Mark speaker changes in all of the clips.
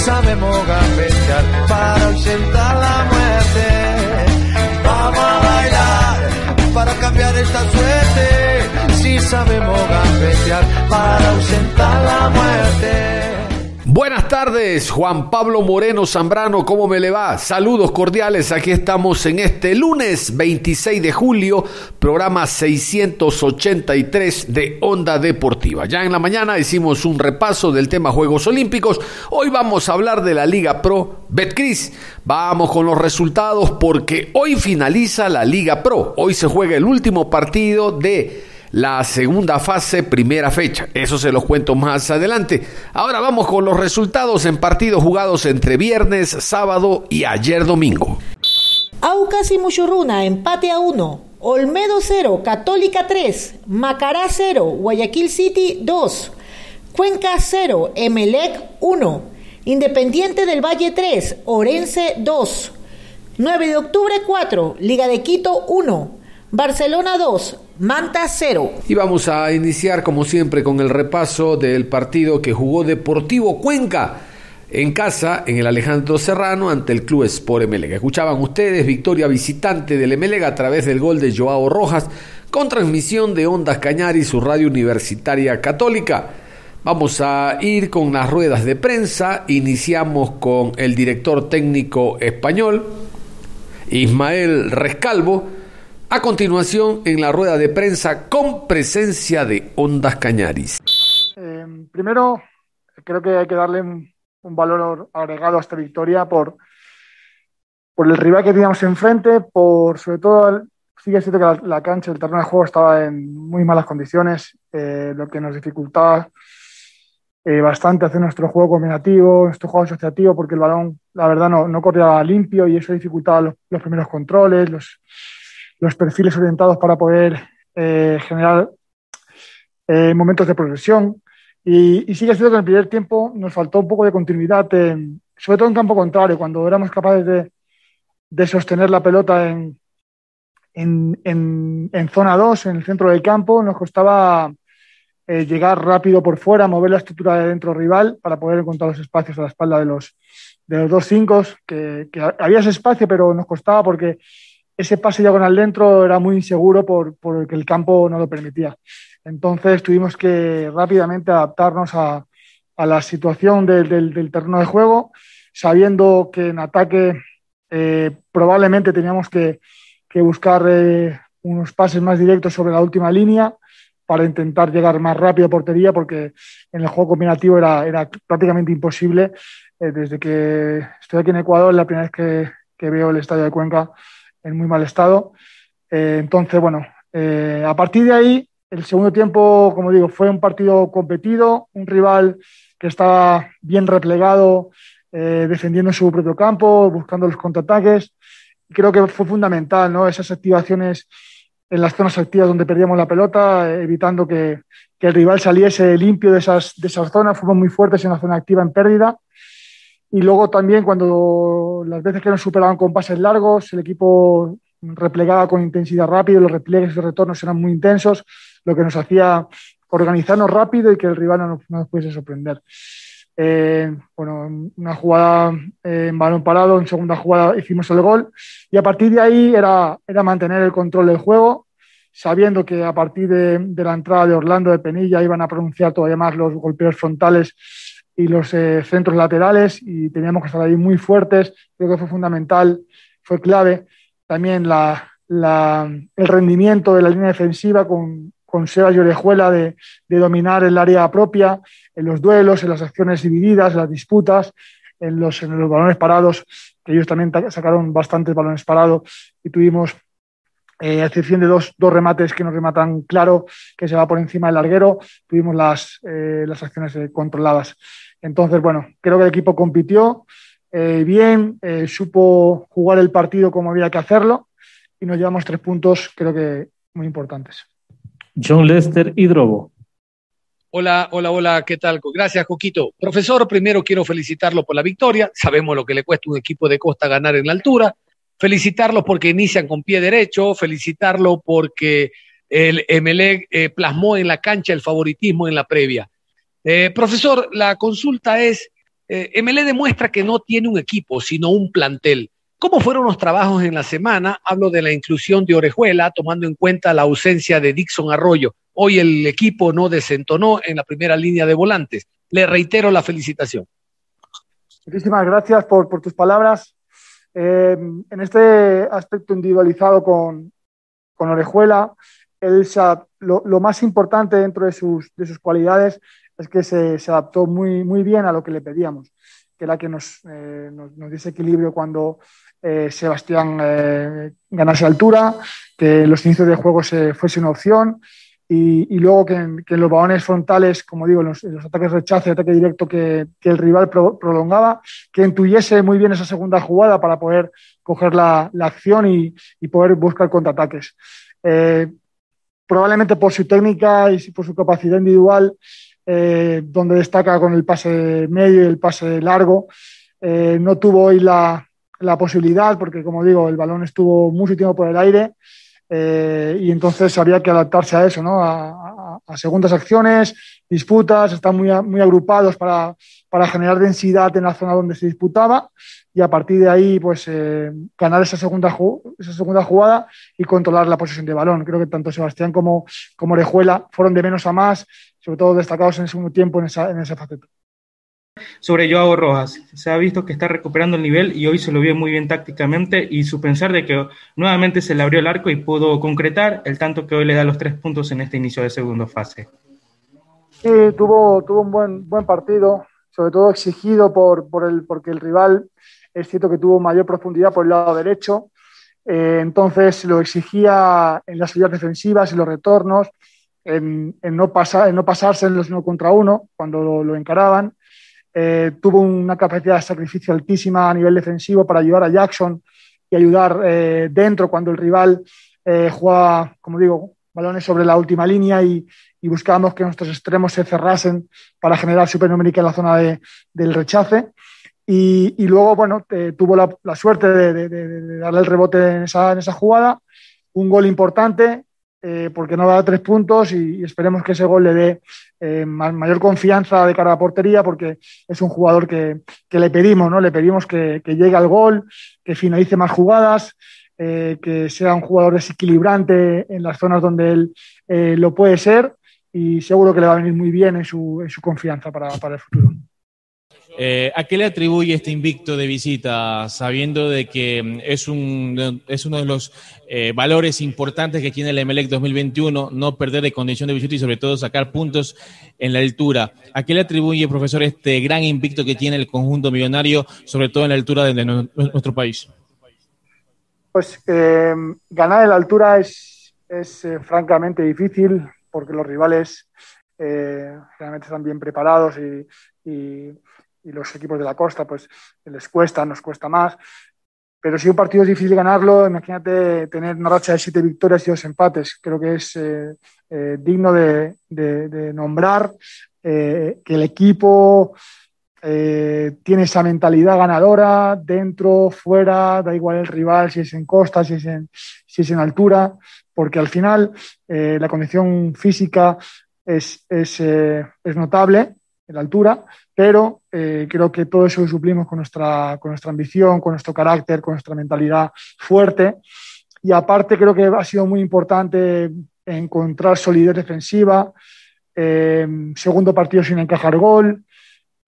Speaker 1: Sabemos gambetear para ausentar la muerte. Vamos a bailar para cambiar esta suerte. Si sabemos gambetear para ausentar la muerte.
Speaker 2: Buenas tardes, Juan Pablo Moreno Zambrano, ¿cómo me le va? Saludos cordiales, aquí estamos en este lunes 26 de julio, programa 683 de Onda Deportiva. Ya en la mañana hicimos un repaso del tema Juegos Olímpicos, hoy vamos a hablar de la Liga Pro Betcris. Vamos con los resultados porque hoy finaliza la Liga Pro, hoy se juega el último partido de la segunda fase, primera fecha. Eso se los cuento más adelante. Ahora vamos con los resultados en partidos jugados entre viernes, sábado y ayer domingo.
Speaker 3: Aucas y Muchurruna, empate a 1. Olmedo 0, Católica 3, Macará 0, Guayaquil City 2, Cuenca 0, Emelec 1, Independiente del Valle 3, Orense 2, 9 de octubre 4, Liga de Quito 1, Barcelona 2, Manta 0.
Speaker 2: Y vamos a iniciar como siempre con el repaso del partido que jugó Deportivo Cuenca en casa en el Alejandro Serrano ante el Club Sport Emelega. Escuchaban ustedes victoria visitante del Emelega a través del gol de Joao Rojas con transmisión de Ondas Cañari, su radio universitaria católica. Vamos a ir con las ruedas de prensa. Iniciamos con el director técnico español, Ismael Rescalvo a continuación, en la rueda de prensa con presencia de Ondas Cañaris.
Speaker 4: Eh, primero, creo que hay que darle un, valor agregado a esta victoria por, por el rival que teníamos enfrente, por sobre todo, sigue siendo que la, cancha, el terreno de juego estaba en muy malas condiciones, eh, lo que nos dificultaba eh, bastante hacer nuestro juego combinativo, nuestro juego asociativo, porque el balón, la verdad, no, no corría limpio y eso dificultaba los, los primeros controles, los los perfiles orientados para poder eh, generar eh, momentos de progresión. Y, sigue siendo que en el primer tiempo nos faltó un poco de continuidad, sobre todo en campo contrario, cuando éramos capaces de, sostener la pelota en, en, zona 2, en el centro del campo, nos costaba eh, llegar rápido por fuera, mover la estructura de dentro rival para poder encontrar los espacios a la espalda de los, de los dos cinco, que, que había ese espacio, pero nos costaba porque ese pase diagonal dentro era muy inseguro por, porque el campo no lo permitía. Entonces tuvimos que rápidamente adaptarnos a, la situación del, terreno de juego, sabiendo que en ataque eh, probablemente teníamos que, buscar eh, unos pases más directos sobre la última línea para intentar llegar más rápido a portería, porque en el juego combinativo era, era prácticamente imposible. Eh, desde que estoy aquí en Ecuador, la primera vez que, que veo el estadio de Cuenca, en muy mal estado. Eh, entonces, bueno, eh, a partir de ahí, el segundo tiempo, como digo, fue un partido competido, un rival que estaba bien replegado, eh, defendiendo su propio campo, buscando los contraataques. Creo que fue fundamental, ¿no? Esas activaciones en las zonas activas donde perdíamos la pelota, evitando que, que, el rival saliese limpio de esas, de esas zonas. Fuimos muy fuertes en la zona activa en pérdida y luego también cuando las veces que nos superaban con pases largos, el equipo replegaba con intensidad rápida, los repliegues y retornos eran muy intensos, lo que nos hacía organizarnos rápido y que el rival no, nos pudiese sorprender. Eh, bueno, una jugada en balón parado, en segunda jugada hicimos el gol y a partir de ahí era, era mantener el control del juego, sabiendo que a partir de, de la entrada de Orlando de Penilla iban a pronunciar todavía más los golpeos frontales y los eh, centros laterales y teníamos que estar ahí muy fuertes. Creo que fue fundamental, fue clave. También la, el rendimiento de la línea defensiva con, con Sebas y Orejuela de, de, dominar el área propia, en los duelos, en las acciones divididas, en las disputas en los, en los balones parados, que ellos también sacaron bastantes balones parados y tuvimos eh, a excepción de dos, dos, remates que nos rematan claro, que se va por encima del larguero, tuvimos las, eh, las acciones eh, controladas. Entonces, bueno, creo que el equipo compitió bien, supo jugar el partido como había que hacerlo y nos llevamos tres puntos, creo que muy importantes.
Speaker 5: John Lester Hidrobo.
Speaker 2: Hola, hola, hola, ¿qué tal? Gracias, Coquito. Profesor, primero quiero felicitarlo por la victoria. Sabemos lo que le cuesta a un equipo de Costa ganar en la altura felicitarlos porque inician con pie derecho, felicitarlo porque el MLE eh, plasmó en la cancha el favoritismo en la previa. Eh, profesor, la consulta es, eh, MLE demuestra que no tiene un equipo, sino un plantel. ¿Cómo fueron los trabajos en la semana? Hablo de la inclusión de Orejuela, tomando en cuenta la ausencia de Dixon Arroyo. Hoy el equipo no desentonó en la primera línea de volantes. Le reitero la felicitación.
Speaker 4: Muchísimas gracias por tus palabras. Eh, en este aspecto individualizado con, con Orejuela, lo, más importante dentro de sus, de sus cualidades es que se, se, adaptó muy, muy bien a lo que le pedíamos, que era que nos, eh, nos, nos diese equilibrio cuando eh, Sebastián ganase altura, que los inicios de juego se, fuese una opción y, luego que en, los balones frontales, como digo, en los, ataques rechazo y ataque directo que, el rival prolongaba, que intuyese muy bien esa segunda jugada para poder coger la, acción y, poder buscar contraataques. Eh, probablemente por su técnica y por su capacidad individual, eh, donde destaca con el pase medio y el pase largo, eh, no tuvo hoy la, la posibilidad, porque como digo, el balón estuvo mucho tiempo por el aire eh, y entonces había que adaptarse a eso, ¿no? A, segundas acciones, disputas, están muy, muy agrupados para, para, generar densidad en la zona donde se disputaba y a partir de ahí, pues, eh, ganar esa segunda, esa segunda jugada y controlar la posesión de balón. Creo que tanto Sebastián como, como Orejuela fueron de menos a más, sobre todo destacados en el segundo tiempo en esa, en esa faceta
Speaker 5: sobre Joao Rojas. Se ha visto que está recuperando el nivel y hoy se lo vio muy bien tácticamente y su pensar de que nuevamente se le abrió el arco y pudo concretar el tanto que hoy le da los tres puntos en este inicio de segunda fase.
Speaker 4: Sí, tuvo, tuvo un buen, buen partido, sobre todo exigido por, por el, porque el rival es cierto que tuvo mayor profundidad por el lado derecho, eh, entonces lo exigía en las salidas defensivas y los retornos, en, no pasar, en no pasarse en los uno contra uno cuando lo encaraban eh, tuvo una capacidad de sacrificio altísima a nivel defensivo para ayudar a Jackson y ayudar eh, dentro cuando el rival eh, jugaba, como digo, balones sobre la última línea y, buscábamos que nuestros extremos se cerrasen para generar supernumérica en la zona del rechace. Y, luego, bueno, tuvo la, suerte de, darle el rebote en esa, en esa jugada. Un gol importante eh, porque no da tres puntos y, esperemos que ese gol le dé eh, mayor confianza de cara a la portería porque es un jugador que, le pedimos, ¿no? Le pedimos que, llegue al gol, que finalice más jugadas, eh, que sea un jugador desequilibrante en las zonas donde él lo puede ser y seguro que le va a venir muy bien en su, confianza para el futuro.
Speaker 6: Eh, ¿A qué le atribuye este invicto de visita, sabiendo de que mm, es, un, es uno de los eh, valores importantes que tiene el Emelec 2021, no perder de condición de visita y sobre todo sacar puntos en la altura? ¿A qué le atribuye, profesor, este gran invicto que tiene el conjunto millonario, sobre todo en la altura de nuestro país?
Speaker 4: Pues eh, ganar en la altura es, francamente difícil porque los rivales realmente están bien preparados y los equipos de la costa pues les cuesta, nos cuesta más. Pero si un partido es difícil ganarlo, imagínate tener una racha de siete victorias y dos empates. Creo que es eh, eh, digno de, nombrar eh, que el equipo tiene esa mentalidad ganadora dentro, fuera, da igual el rival, si es en costa, si es en, si es en altura, porque al final la condición física es, es, es notable en la altura, pero eh, creo que todo eso lo suplimos con nuestra, con nuestra ambición, con nuestro carácter, con nuestra mentalidad fuerte. Y aparte creo que ha sido muy importante encontrar solidez defensiva, eh, segundo partido sin encajar gol,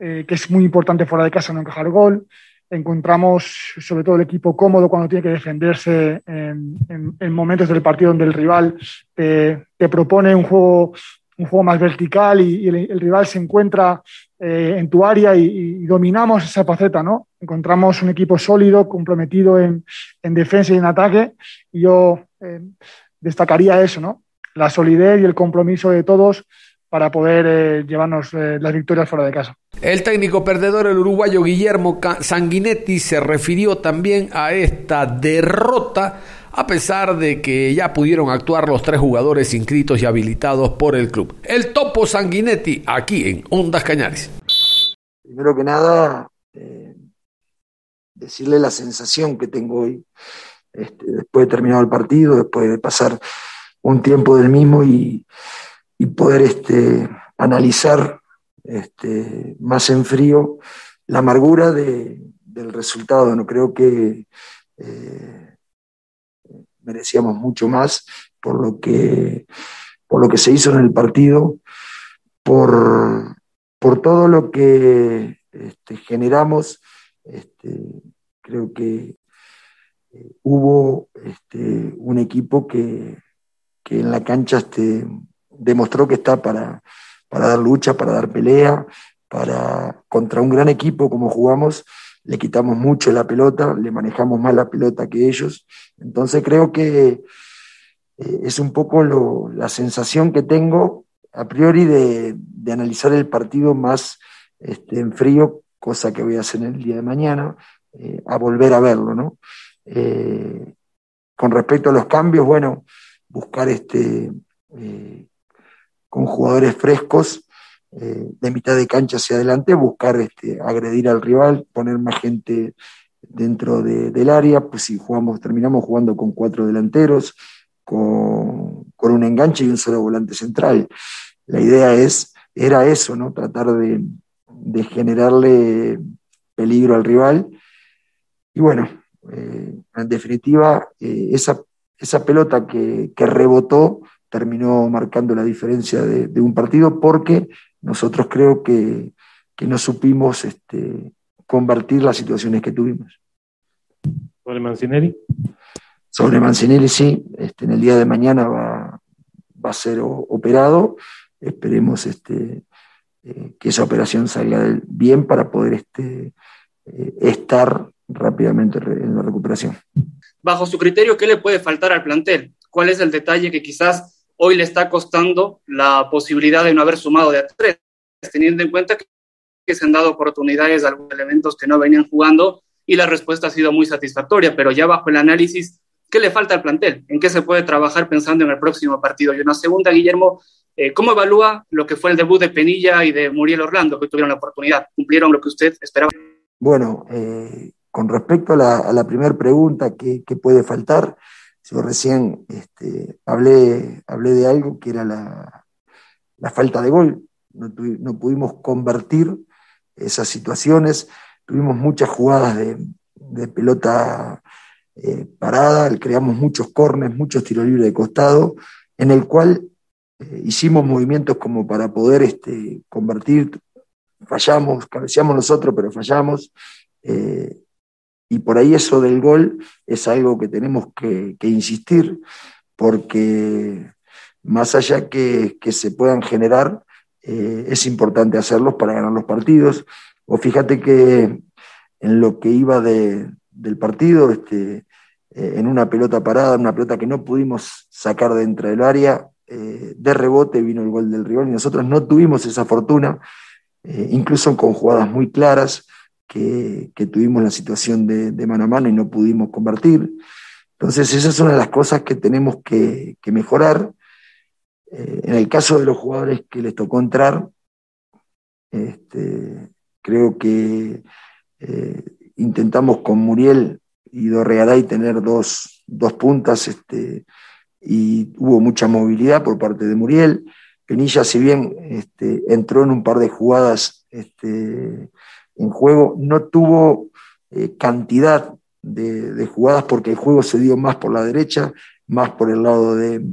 Speaker 4: eh, que es muy importante fuera de casa no encajar gol. Encontramos sobre todo el equipo cómodo cuando tiene que defenderse en, momentos del partido donde el rival te propone un juego un juego más vertical y, el, rival se encuentra eh, en tu área y, dominamos esa faceta, ¿no? Encontramos un equipo sólido, comprometido en, defensa y en ataque, y yo eh, destacaría eso, ¿no? La solidez y el compromiso de todos para poder eh, llevarnos las victorias fuera de casa.
Speaker 2: El técnico perdedor, el uruguayo Guillermo Sanguinetti, se refirió también a esta derrota a pesar de que ya pudieron actuar los tres jugadores inscritos y habilitados por el club. El Topo Sanguinetti, aquí en Ondas Cañares.
Speaker 7: Primero que nada, eh, decirle la sensación que tengo hoy, este, después de terminar el partido, después de pasar un tiempo del mismo y, poder este, analizar este, más en frío la amargura del resultado. No creo que eh, merecíamos mucho más por lo que, por lo que se hizo en el partido, por, por todo lo que este, generamos. Este, creo que eh, hubo este, un equipo que, que, en la cancha este, demostró que está para, para dar lucha, para dar pelea, para contra un gran equipo como jugamos le quitamos mucho la pelota, le manejamos más la pelota que ellos. Entonces creo que eh, es un poco la sensación que tengo a priori de, analizar el partido más este, en frío, cosa que voy a hacer el día de mañana, eh, a volver a verlo, ¿no? Eh, con respecto a los cambios, bueno, buscar este, con jugadores frescos, eh, de mitad de cancha hacia adelante, buscar este, agredir al rival, poner más gente dentro del área, pues si jugamos, terminamos jugando con cuatro delanteros, con, un enganche y un solo volante central. La idea es, era eso, ¿no? Tratar de, generarle peligro al rival. Y bueno, eh, en definitiva, eh, esa, esa pelota que, rebotó terminó marcando la diferencia de, de, un partido porque nosotros creo que, no supimos este, convertir las situaciones que tuvimos.
Speaker 8: ¿Sobre Mancinelli?
Speaker 7: Sobre Mancinelli, sí. Este, en el día de mañana va, a ser operado. Esperemos este, eh, que esa operación salga bien para poder este, eh, estar rápidamente en la recuperación.
Speaker 9: Bajo su criterio, ¿qué le puede faltar al plantel? ¿Cuál es el detalle que quizás hoy le está costando la posibilidad de no haber sumado de a tres, teniendo en cuenta que se han dado oportunidades a algunos elementos que no venían jugando y la respuesta ha sido muy satisfactoria, pero ya bajo el análisis, ¿qué le falta al plantel? ¿En qué se puede trabajar pensando en el próximo partido? Y una segunda, Guillermo, eh, ¿cómo evalúa lo que fue el debut de Penilla y de Muriel Orlando, que tuvieron la oportunidad? ¿Cumplieron lo que usted esperaba?
Speaker 7: Bueno, eh, con respecto a la, primera pregunta, ¿qué, ¿qué, puede faltar? Yo recién este, hablé, hablé de algo que era la, falta de gol. No, pudimos convertir esas situaciones. Tuvimos muchas jugadas de, pelota eh, parada, creamos muchos cornes, muchos tiros libres de costado, en el cual eh, hicimos movimientos como para poder este, convertir. Fallamos, cabeceamos nosotros, pero fallamos. Eh, y por ahí eso del gol es algo que tenemos que, insistir, porque más allá que, que se puedan generar, eh, es importante hacerlos para ganar los partidos. O fíjate que en lo que iba del partido, este, eh, en una pelota parada, una pelota que no pudimos sacar dentro del área, eh, de rebote vino el gol del rival y nosotros no tuvimos esa fortuna, incluso con jugadas muy claras que, tuvimos la situación de, mano a mano y no pudimos convertir. Entonces, esa es una de las cosas que tenemos que, mejorar. Eh, en el caso de los jugadores que les tocó entrar, este, creo que eh, intentamos con Muriel y Dorrearay tener dos, puntas este, y hubo mucha movilidad por parte de Muriel. Penilla, si bien este, entró en un par de jugadas este, en juego, no tuvo eh, cantidad de, jugadas porque el juego se dio más por la derecha, más por el lado de,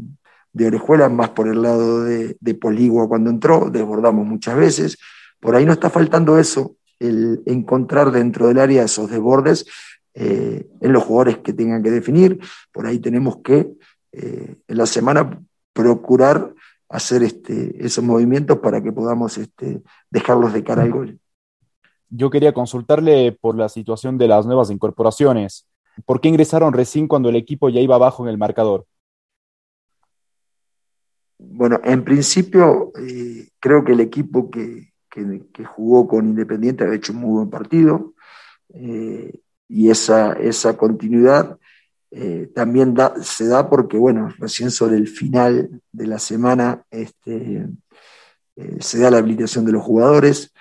Speaker 7: Orejuela, más por el lado de, de Poligua cuando entró, desbordamos muchas veces. Por ahí no está faltando eso, el encontrar dentro del área esos desbordes eh, en los jugadores que tengan que definir. Por ahí tenemos que eh, en la semana procurar hacer este, esos movimientos para que podamos este, dejarlos de cara al gol.
Speaker 10: Yo quería consultarle por la situación de las nuevas incorporaciones. ¿Por qué ingresaron recién cuando el equipo ya iba abajo en el marcador?
Speaker 7: Bueno, en principio eh, creo que el equipo que, jugó con Independiente ha hecho un muy buen partido eh, y esa, esa continuidad eh, también se da porque, bueno, recién sobre el final de la semana este, se da la habilitación de los jugadores.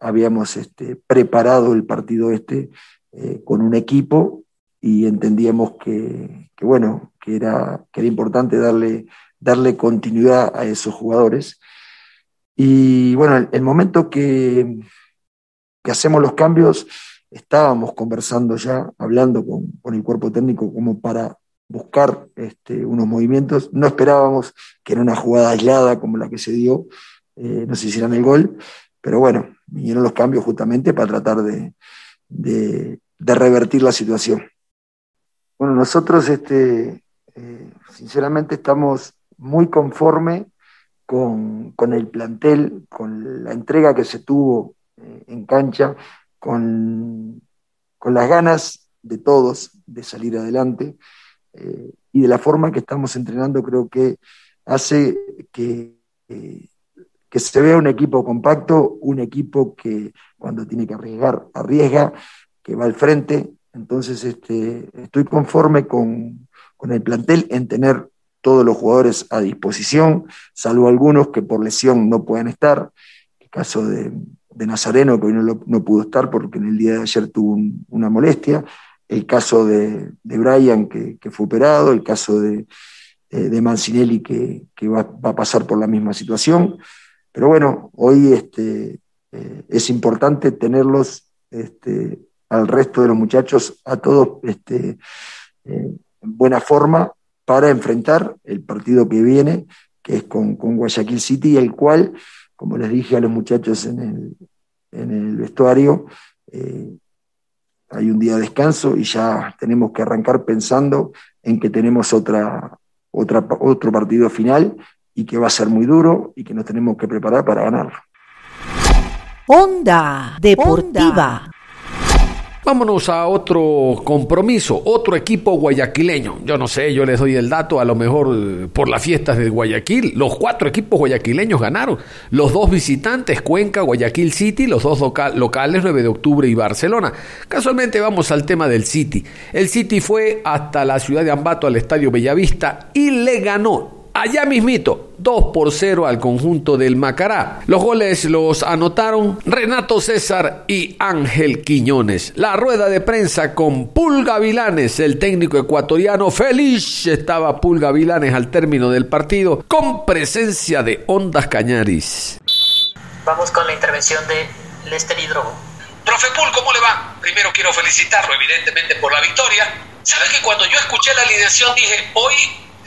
Speaker 7: Habíamos este, preparado el partido este con un equipo y entendíamos que, bueno, que era, que era importante darle darle continuidad a esos jugadores. Y bueno, el, momento que, que, hacemos los cambios, estábamos conversando ya, hablando con, el cuerpo técnico como para buscar este, unos movimientos. No esperábamos que en una jugada aislada como la que se dio eh, nos hicieran el gol, pero bueno, vinieron los cambios justamente para tratar de, de, revertir la situación. Bueno, nosotros este, eh, sinceramente estamos muy conforme con, el plantel, con la entrega que se tuvo eh, en cancha, con, las ganas de todos de salir adelante eh, y de la forma que estamos entrenando creo que hace que, que se vea un equipo compacto, un equipo que cuando tiene que arriesgar, arriesga, que va al frente. Entonces este, estoy conforme con, con el plantel en tener todos los jugadores a disposición, salvo algunos que por lesión no puedan estar. El caso de, Nazareno, que hoy no, pudo estar porque en el día de ayer tuvo una molestia. El caso de, Brian, que, fue operado. El caso de, eh, Mancinelli, que, va, a pasar por la misma situación. Pero bueno, hoy este, eh, es importante tenerlos este, al resto de los muchachos, a todos este, eh, en buena forma para enfrentar el partido que viene, que es con, Guayaquil City, el cual, como les dije a los muchachos en el, vestuario, eh, hay un día de descanso y ya tenemos que arrancar pensando en que tenemos otra, otra, otro partido final y que va a ser muy duro y que nos tenemos que preparar para ganarlo.
Speaker 3: Onda Deportiva.
Speaker 2: Vámonos a otro compromiso, otro equipo guayaquileño. Yo no sé, yo les doy el dato, a lo mejor eh, por las fiestas de Guayaquil. Los cuatro equipos guayaquileños ganaron. Los dos visitantes, Cuenca, Guayaquil City, los dos locales, 9 de octubre y Barcelona. Casualmente vamos al tema del City. El City fue hasta la ciudad de Ambato, al Estadio Bellavista, y le ganó allá mismito, 2 por 0 al conjunto del Macará. Los goles los anotaron Renato César y Ángel Quiñones. La rueda de prensa con Pulga Vilanes, el técnico ecuatoriano feliz estaba Pulga Vilanes al término del partido con presencia de Ondas Cañaris.
Speaker 11: Vamos con la intervención de Lester Hidrogo.
Speaker 12: Profe Pul, ¿cómo le va? Primero quiero felicitarlo evidentemente por la victoria. ¿Sabe que cuando yo escuché la alineación dije, hoy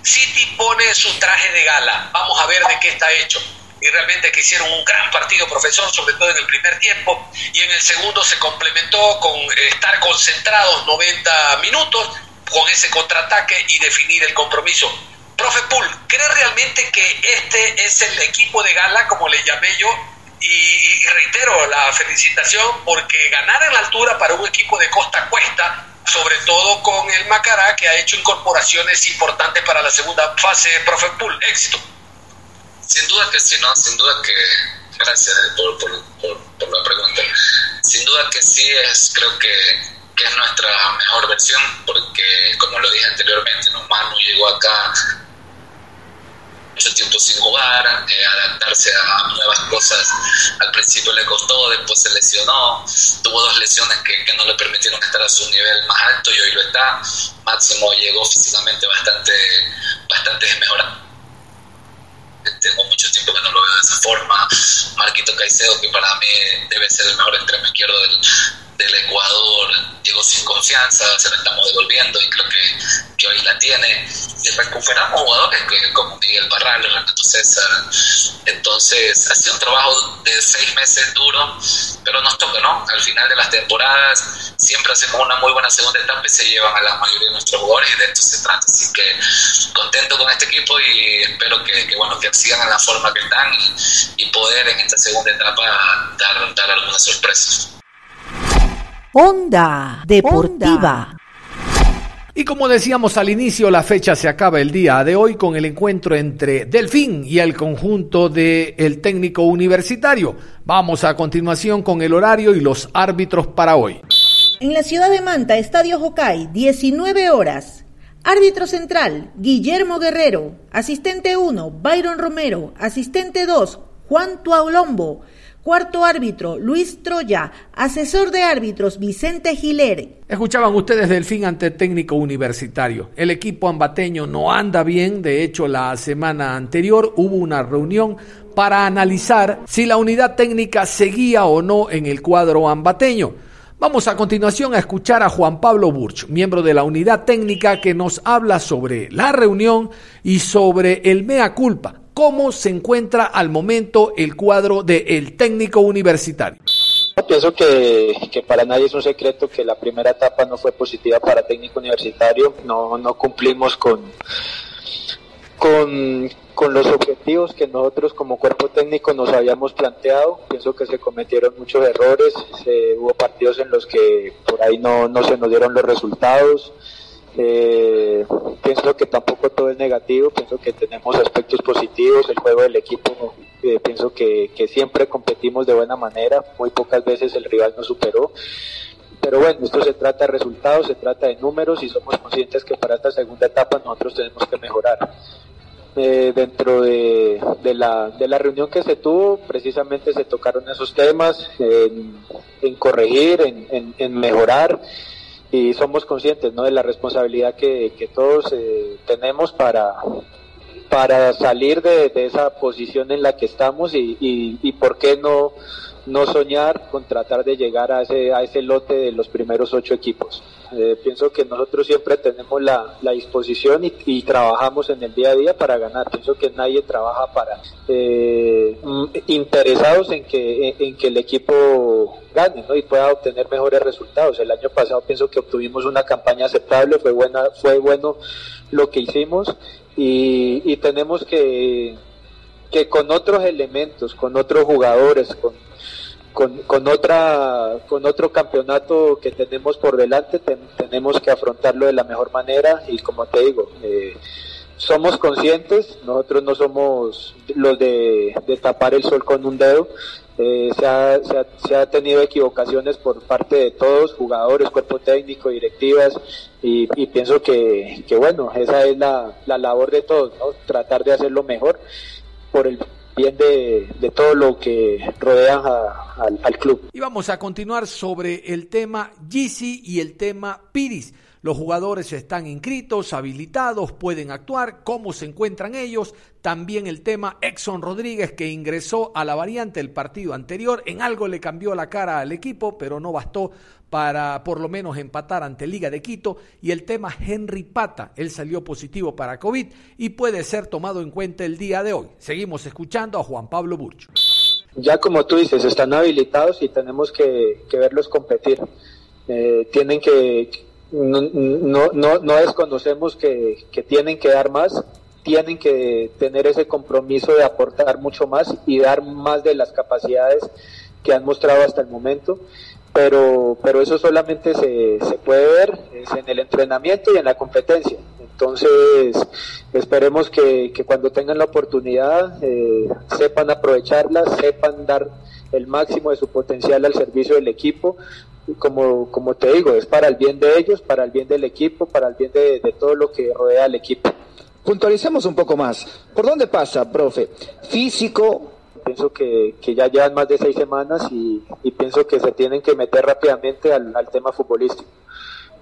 Speaker 12: City pone su traje de gala, vamos a ver de qué está hecho. Y realmente que hicieron un gran partido, profesor, sobre todo en el primer tiempo, y en el segundo se complementó con estar concentrados 90 minutos, con ese contraataque y definir el compromiso. Profe Pool, ¿cree realmente que este es el equipo de gala, como le llamé yo? Y, reitero la felicitación porque ganar en la altura para un equipo de costa cuesta sobre todo con el Macará, que ha hecho incorporaciones importantes para la segunda fase, profe Pool. Éxito.
Speaker 13: Sin duda que sí, ¿no? Sin duda que. Gracias por, por, la pregunta. Sin duda que sí, es, creo que, que, es nuestra mejor versión, porque, como lo dije anteriormente, ¿no? Manu llegó acá mucho tiempo sin jugar, eh, adaptarse a nuevas cosas. Al principio le costó, después se lesionó, tuvo dos lesiones que, que, no le permitieron estar a su nivel más alto y hoy lo está. Máximo llegó físicamente bastante, bastante desmejorado. Tengo mucho tiempo que no lo veo de esa forma. Marquito Caicedo, que para mí debe ser el mejor extremo izquierdo del, del Ecuador, llegó sin confianza, se la estamos devolviendo y creo que, que hoy la tiene recuperamos jugadores que, como Miguel Barral, Renato César. Entonces, ha sido un trabajo de seis meses duro, pero nos toca, ¿no? Al final de las temporadas siempre hacemos una muy buena segunda etapa y se llevan a la mayoría de nuestros jugadores y de esto se trata. Así que contento con este equipo y espero que, que bueno, que sigan en la forma que están y, y poder en esta segunda etapa dar, dar algunas sorpresas.
Speaker 3: Onda Deportiva.
Speaker 2: Y como decíamos al inicio, la fecha se acaba el día de hoy con el encuentro entre Delfín y el conjunto del el técnico universitario. Vamos a continuación con el horario y los árbitros para hoy.
Speaker 3: En la ciudad de Manta, Estadio Jocay, 19 horas. Árbitro central, Guillermo Guerrero. Asistente 1, Byron Romero. Asistente 2, Juan Tuaulombo. Cuarto árbitro, Luis Troya. Asesor de árbitros, Vicente Giler.
Speaker 2: Escuchaban ustedes Delfín ante técnico universitario. El equipo ambateño no anda bien. De hecho, la semana anterior hubo una reunión para analizar si la unidad técnica seguía o no en el cuadro ambateño. Vamos a continuación a escuchar a Juan Pablo Burch, miembro de la unidad técnica, que nos habla sobre la reunión y sobre el mea culpa cómo se encuentra al momento el cuadro del técnico universitario.
Speaker 14: Pienso que, que, para nadie es un secreto que la primera etapa no fue positiva para técnico universitario, no, no cumplimos con, con, con los objetivos que nosotros como cuerpo técnico nos habíamos planteado. Pienso que se cometieron muchos errores, se, hubo partidos en los que por ahí no, no se nos dieron los resultados. Eh, pienso que tampoco todo es negativo, pienso que tenemos aspectos positivos, el juego del equipo, eh, pienso que, que, siempre competimos de buena manera, muy pocas veces el rival nos superó. Pero bueno, esto se trata de resultados, se trata de números y somos conscientes que para esta segunda etapa nosotros tenemos que mejorar. Eh, dentro de, de, la, de la reunión que se tuvo, precisamente se tocaron esos temas, en, corregir, en, en, en mejorar y somos conscientes ¿no? de la responsabilidad que, que todos eh, tenemos para, para salir de, esa posición en la que estamos y, y por qué no, no soñar con tratar de llegar a ese, a ese lote de los primeros ocho equipos. Eh, pienso que nosotros siempre tenemos la, la disposición y, y, trabajamos en el día a día para ganar. Pienso que nadie trabaja para eh, interesados en que, en, en, que el equipo gane ¿no? y pueda obtener mejores resultados. El año pasado pienso que obtuvimos una campaña aceptable, fue buena, fue bueno lo que hicimos y, y tenemos que que con otros elementos, con otros jugadores, con, con, otra, con otro campeonato que tenemos por delante, ten, tenemos que afrontarlo de la mejor manera y como te digo, eh, somos conscientes, nosotros no somos los de, de, tapar el sol con un dedo, eh, se, ha, se, ha, se, ha, tenido equivocaciones por parte de todos, jugadores, cuerpo técnico, directivas, y, y pienso que, que, bueno, esa es la, la labor de todos, ¿no? tratar de hacerlo mejor por el bien de, de, todo lo que rodea al, club.
Speaker 2: Y vamos a continuar sobre el tema Gisi y el tema Piris. Los jugadores están inscritos, habilitados, pueden actuar, cómo se encuentran ellos. También el tema Exxon Rodríguez que ingresó a la variante del partido anterior. En algo le cambió la cara al equipo, pero no bastó para por lo menos empatar ante Liga de Quito. Y el tema Henry Pata, él salió positivo para COVID y puede ser tomado en cuenta el día de hoy. Seguimos escuchando a Juan Pablo Burcho.
Speaker 14: Ya como tú dices, están habilitados y tenemos que, verlos competir. Eh, tienen que no, no, no, no desconocemos que, que tienen que dar más, tienen que tener ese compromiso de aportar mucho más y dar más de las capacidades que han mostrado hasta el momento, pero, pero eso solamente se, se puede ver en el entrenamiento y en la competencia. Entonces, esperemos que, que cuando tengan la oportunidad eh, sepan aprovecharla, sepan dar el máximo de su potencial al servicio del equipo, como, como te digo, es para el bien de ellos, para el bien del equipo, para el bien de, de todo lo que rodea al equipo.
Speaker 15: Puntualicemos un poco más. ¿Por dónde pasa, profe? Físico.
Speaker 14: Pienso que, que ya llevan más de seis semanas y, y pienso que se tienen que meter rápidamente al, al tema futbolístico.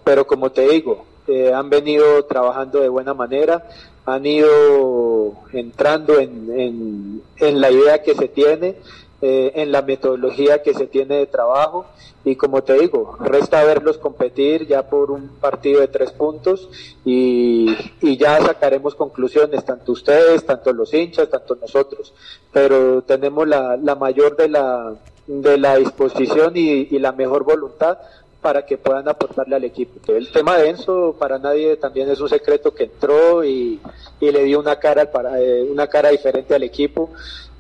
Speaker 14: Pero como te digo, eh, han venido trabajando de buena manera, han ido entrando en, en, en la idea que se tiene eh, en la metodología que se tiene de trabajo y como te digo, resta verlos competir ya por un partido de tres puntos y, y, ya sacaremos conclusiones, tanto ustedes, tanto los hinchas, tanto nosotros, pero tenemos la, la mayor de la, de la disposición y, y la mejor voluntad para que puedan aportarle al equipo. El tema de Enzo para nadie también es un secreto que entró y, y le dio una cara para, eh, una cara diferente al equipo.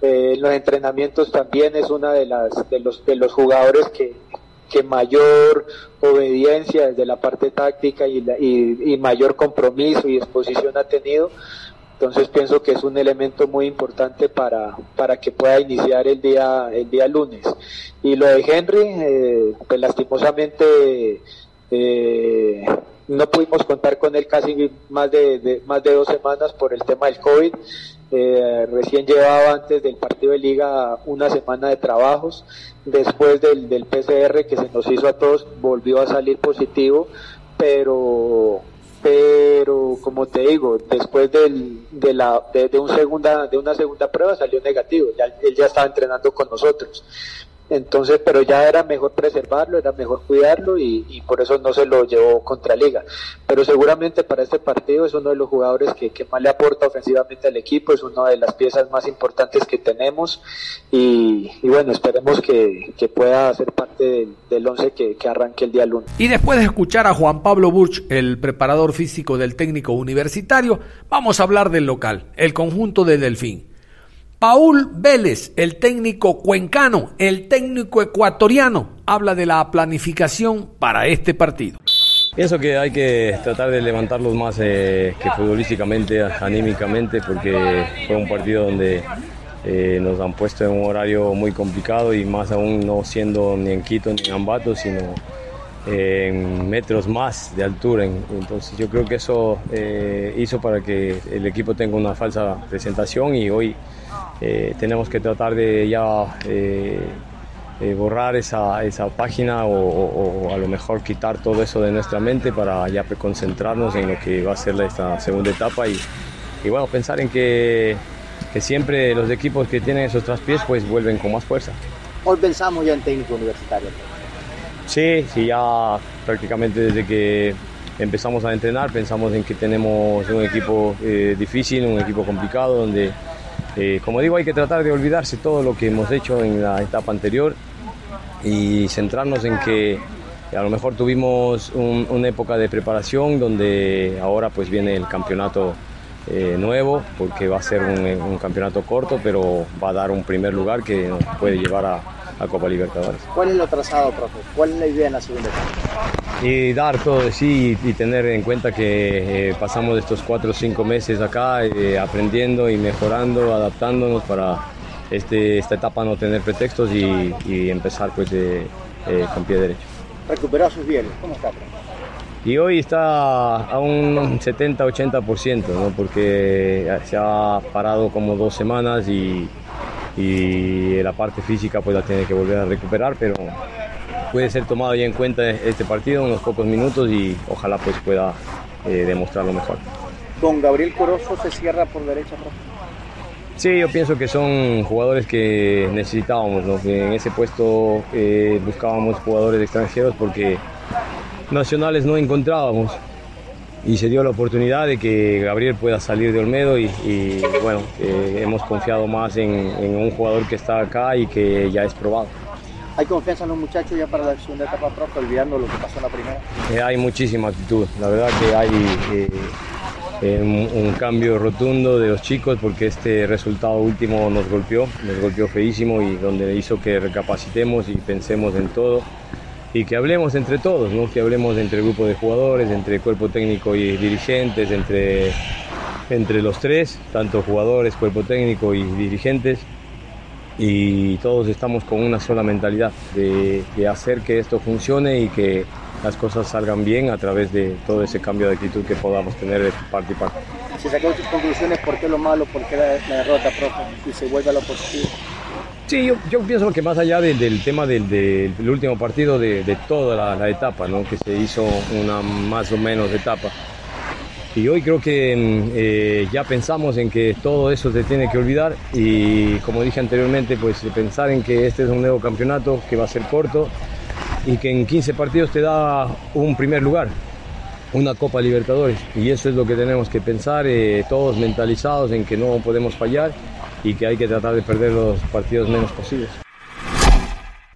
Speaker 14: Eh, en los entrenamientos también es una de las de los de los jugadores que, que mayor obediencia desde la parte táctica y, la, y, y mayor compromiso y exposición ha tenido entonces pienso que es un elemento muy importante para, para que pueda iniciar el día, el día lunes. Y lo de Henry, eh, pues lastimosamente eh, no pudimos contar con él casi más de, de, más de dos semanas por el tema del COVID. Eh, recién llevaba antes del partido de liga una semana de trabajos. Después del, del PCR que se nos hizo a todos, volvió a salir positivo, pero pero como te digo, después del, de, la, de, un segunda, de una segunda prueba salió negativo, ya, él ya estaba entrenando con nosotros. Entonces, pero ya era mejor preservarlo, era mejor cuidarlo y, por eso no se lo llevó contra Liga. Pero seguramente para este partido es uno de los jugadores que, más le aporta ofensivamente al equipo, es una de las piezas más importantes que tenemos y, y bueno, esperemos que, que, pueda ser parte del, del once que, que, arranque el día lunes.
Speaker 2: Y después de escuchar a Juan Pablo Burch, el preparador físico del técnico universitario, vamos a hablar del local, el conjunto de Delfín. Paul Vélez, el técnico cuencano, el técnico ecuatoriano, habla de la planificación para este partido.
Speaker 16: Pienso que hay que tratar de levantarlos más eh, que futbolísticamente, anímicamente, porque fue un partido donde eh, nos han puesto en un horario muy complicado y más aún no siendo ni en Quito ni en Ambato, sino eh, en metros más de altura. Entonces yo creo que eso hizo para que el equipo tenga una falsa presentación y hoy eh, tenemos que tratar de ya eh, eh, borrar esa, esa página o, o, o, a lo mejor quitar todo eso de nuestra mente para ya concentrarnos en lo que va a ser esta segunda etapa y, y bueno, pensar en que, que, siempre los equipos que tienen esos traspiés pues vuelven con más fuerza.
Speaker 17: Hoy pensamos ya en técnico universitario.
Speaker 16: Sí, sí, ya prácticamente desde que empezamos a entrenar pensamos en que tenemos un equipo eh, difícil, un equipo complicado donde eh, como digo, hay que tratar de olvidarse todo lo que hemos hecho en la etapa anterior y centrarnos en que a lo mejor tuvimos un, una época de preparación donde ahora pues viene el campeonato eh, nuevo porque va a ser un, un, campeonato corto pero va a dar un primer lugar que nos puede llevar a, a Copa Libertadores.
Speaker 17: ¿Cuál es lo trazado, profe? ¿Cuál es la idea en la segunda etapa?
Speaker 16: Y dar todo de sí y, y tener en cuenta que eh, pasamos estos cuatro o cinco meses acá eh, aprendiendo y mejorando, adaptándonos para este, esta etapa no tener pretextos y, y empezar pues eh, con pie derecho.
Speaker 17: Recuperó sus bienes, ¿cómo está?
Speaker 16: Y hoy está a un 70-80%, ¿no? porque se ha parado como dos semanas y, y la parte física pues la tiene que volver a recuperar, pero puede ser tomado ya en cuenta este partido unos pocos minutos y ojalá pues pueda eh, demostrarlo mejor.
Speaker 17: Don Gabriel Corozo se cierra por derecha, profe.
Speaker 16: Sí, yo pienso que son jugadores que necesitábamos, ¿no? que en ese puesto eh, buscábamos jugadores extranjeros porque nacionales no encontrábamos y se dio la oportunidad de que Gabriel pueda salir de Olmedo y, y bueno, eh, hemos confiado más en, en, un jugador que está acá y que ya es probado.
Speaker 17: ¿Hay confianza en los muchachos ya para la segunda etapa profe, olvidando lo que pasó en la primera?
Speaker 16: Eh, hay muchísima actitud, la verdad que hay eh, un, un, cambio rotundo de los chicos porque este resultado último nos golpeó, nos golpeó feísimo y donde hizo que recapacitemos y pensemos en todo y que hablemos entre todos, ¿no? que hablemos entre el grupo de jugadores, entre cuerpo técnico y dirigentes, entre, entre los tres, tanto jugadores, cuerpo técnico y dirigentes, y todos estamos con una sola mentalidad de, de, hacer que esto funcione y que las cosas salgan bien a través de todo ese cambio de actitud que podamos tener de parte y parte.
Speaker 17: Si sacó sus conclusiones, ¿por qué lo malo, por qué la, la derrota, profe? Y se vuelve a lo positivo.
Speaker 16: Sí, yo, yo, pienso que más allá del, del tema del, del, del, último partido, de, de toda la, la, etapa, ¿no? que se hizo una más o menos etapa, Y hoy creo que mm, eh, ya pensamos en que todo eso se tiene que olvidar y como dije anteriormente, pues pensar en que este es un nuevo campeonato que va a ser corto y que en 15 partidos te da un primer lugar, una Copa Libertadores. Y eso es lo que tenemos que pensar, eh, todos mentalizados en que no podemos fallar y que hay que tratar de perder los partidos menos posibles.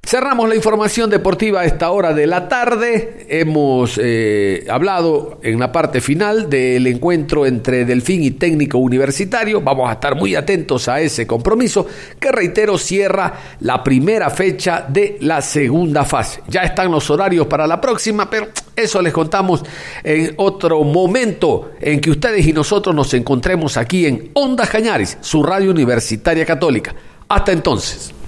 Speaker 2: Cerramos la información deportiva a esta hora de la tarde. Hemos eh, hablado en la parte final del encuentro entre Delfín y Técnico Universitario. Vamos a estar muy atentos a ese compromiso que, reitero, cierra la primera fecha de la segunda fase. Ya están los horarios para la próxima, pero eso les contamos en otro momento en que ustedes y nosotros nos encontremos aquí en Onda Cañaris, su radio universitaria católica. Hasta entonces.